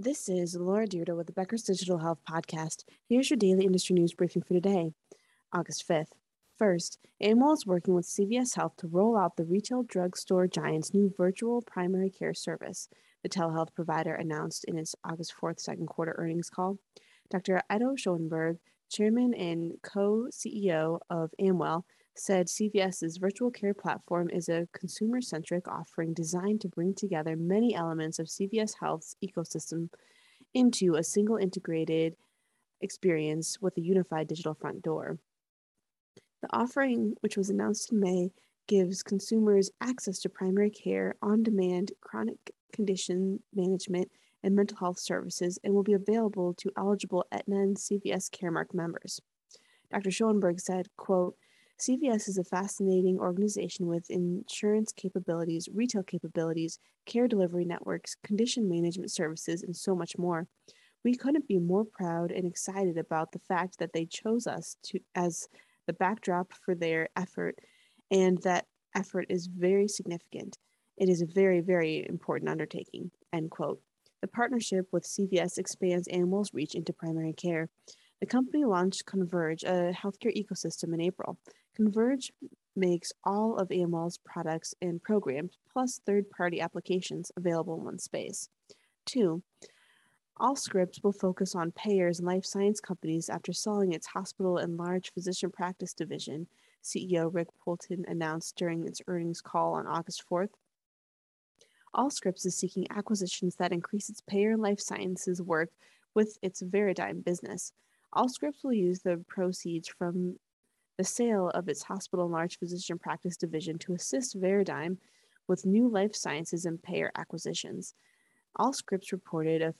This is Laura Dyrda with the Becker's Digital Health Podcast. Here's your daily industry news briefing for today, August 5th. First, Amwell is working with CVS Health to roll out the retail drugstore giant's new virtual primary care service, the telehealth provider announced in its August 4th second quarter earnings call. Dr. Ido Schoenberg, chairman and co CEO of Amwell, said CVS's virtual care platform is a consumer centric offering designed to bring together many elements of CVS Health's ecosystem into a single integrated experience with a unified digital front door. The offering, which was announced in May, gives consumers access to primary care, on demand, chronic condition management, and mental health services and will be available to eligible Aetna and CVS Caremark members. Dr. Schoenberg said, quote, CVS is a fascinating organization with insurance capabilities, retail capabilities, care delivery networks, condition management services, and so much more. We couldn't be more proud and excited about the fact that they chose us to as the backdrop for their effort, and that effort is very significant. It is a very, very important undertaking. End quote. The partnership with CVS expands Amwell's reach into primary care. The company launched Converge, a healthcare ecosystem, in April. Converge makes all of Amwell's products and programs, plus third party applications, available in one space. Two, Allscripts will focus on payers and life science companies after selling its hospital and large physician practice division, CEO Rick Poulton announced during its earnings call on August 4th. Allscripts is seeking acquisitions that increase its payer and life sciences work with its Veradigm business. Allscripts will use the proceeds from the sale of its hospital and large physician practice division to assist Veradigm with new life sciences and payer acquisitions. Allscripts reported a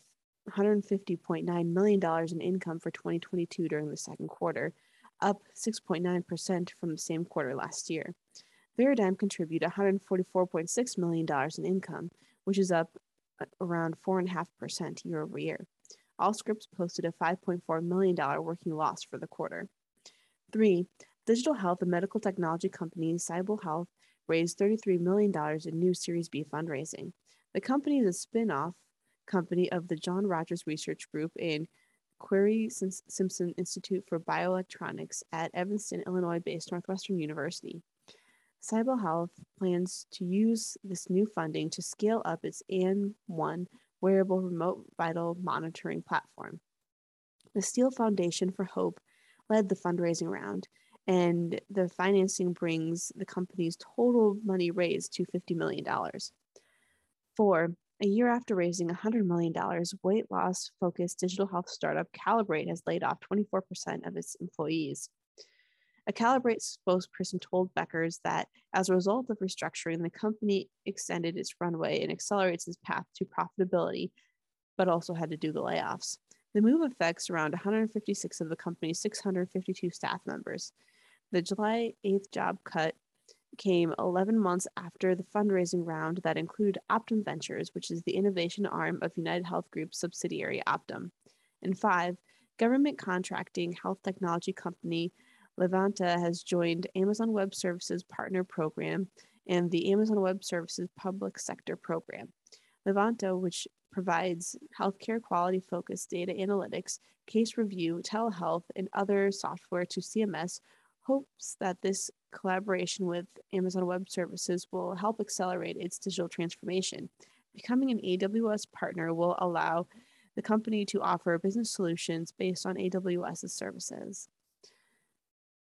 $150.9 million in income for 2022 during the second quarter, up 6.9% from the same quarter last year. Veradigm contributed $144.6 million in income, which is up uh, around 4.5% year over year. Allscripts posted a $5.4 million working loss for the quarter. Three, digital health and medical technology company Sibel Health raised $33 million in new Series B fundraising. The company is a spin off company of the John Rogers Research Group and Querrey Simpson Institute for Bioelectronics at Evanston, Illinois based Northwestern University. Sibel Health plans to use this new funding to scale up its AN1 wearable remote vital monitoring platform. The Steele Foundation for Hope led the fundraising round, and the financing brings the company's total money raised to $50 million. Four, a year after raising $100 million, weight loss focused digital health startup Calibrate has laid off 24% of its employees. A Calibrate spokesperson told Becker's that as a result of restructuring, the company extended its runway and accelerates its path to profitability, but also had to do the layoffs. The move affects around 156 of the company's 652 staff members. The July 8th job cut came 11 months after the fundraising round that included Optum Ventures, which is the innovation arm of United Health Group's subsidiary Optum. And five, government contracting health technology company Livanta has joined Amazon Web Services Partner Program and the Amazon Web Services Public Sector Program. Livanta, which provides healthcare quality focused data analytics, case review, telehealth, and other software to CMS, hopes that this collaboration with Amazon Web Services will help accelerate its digital transformation. Becoming an AWS partner will allow the company to offer business solutions based on AWS's services.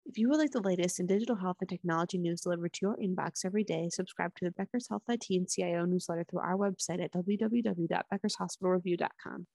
If you would like the latest in digital health and technology news delivered to your inbox every day, subscribe to the Becker's Health IT and CIO newsletter through our website at www.beckershospitalreview.com.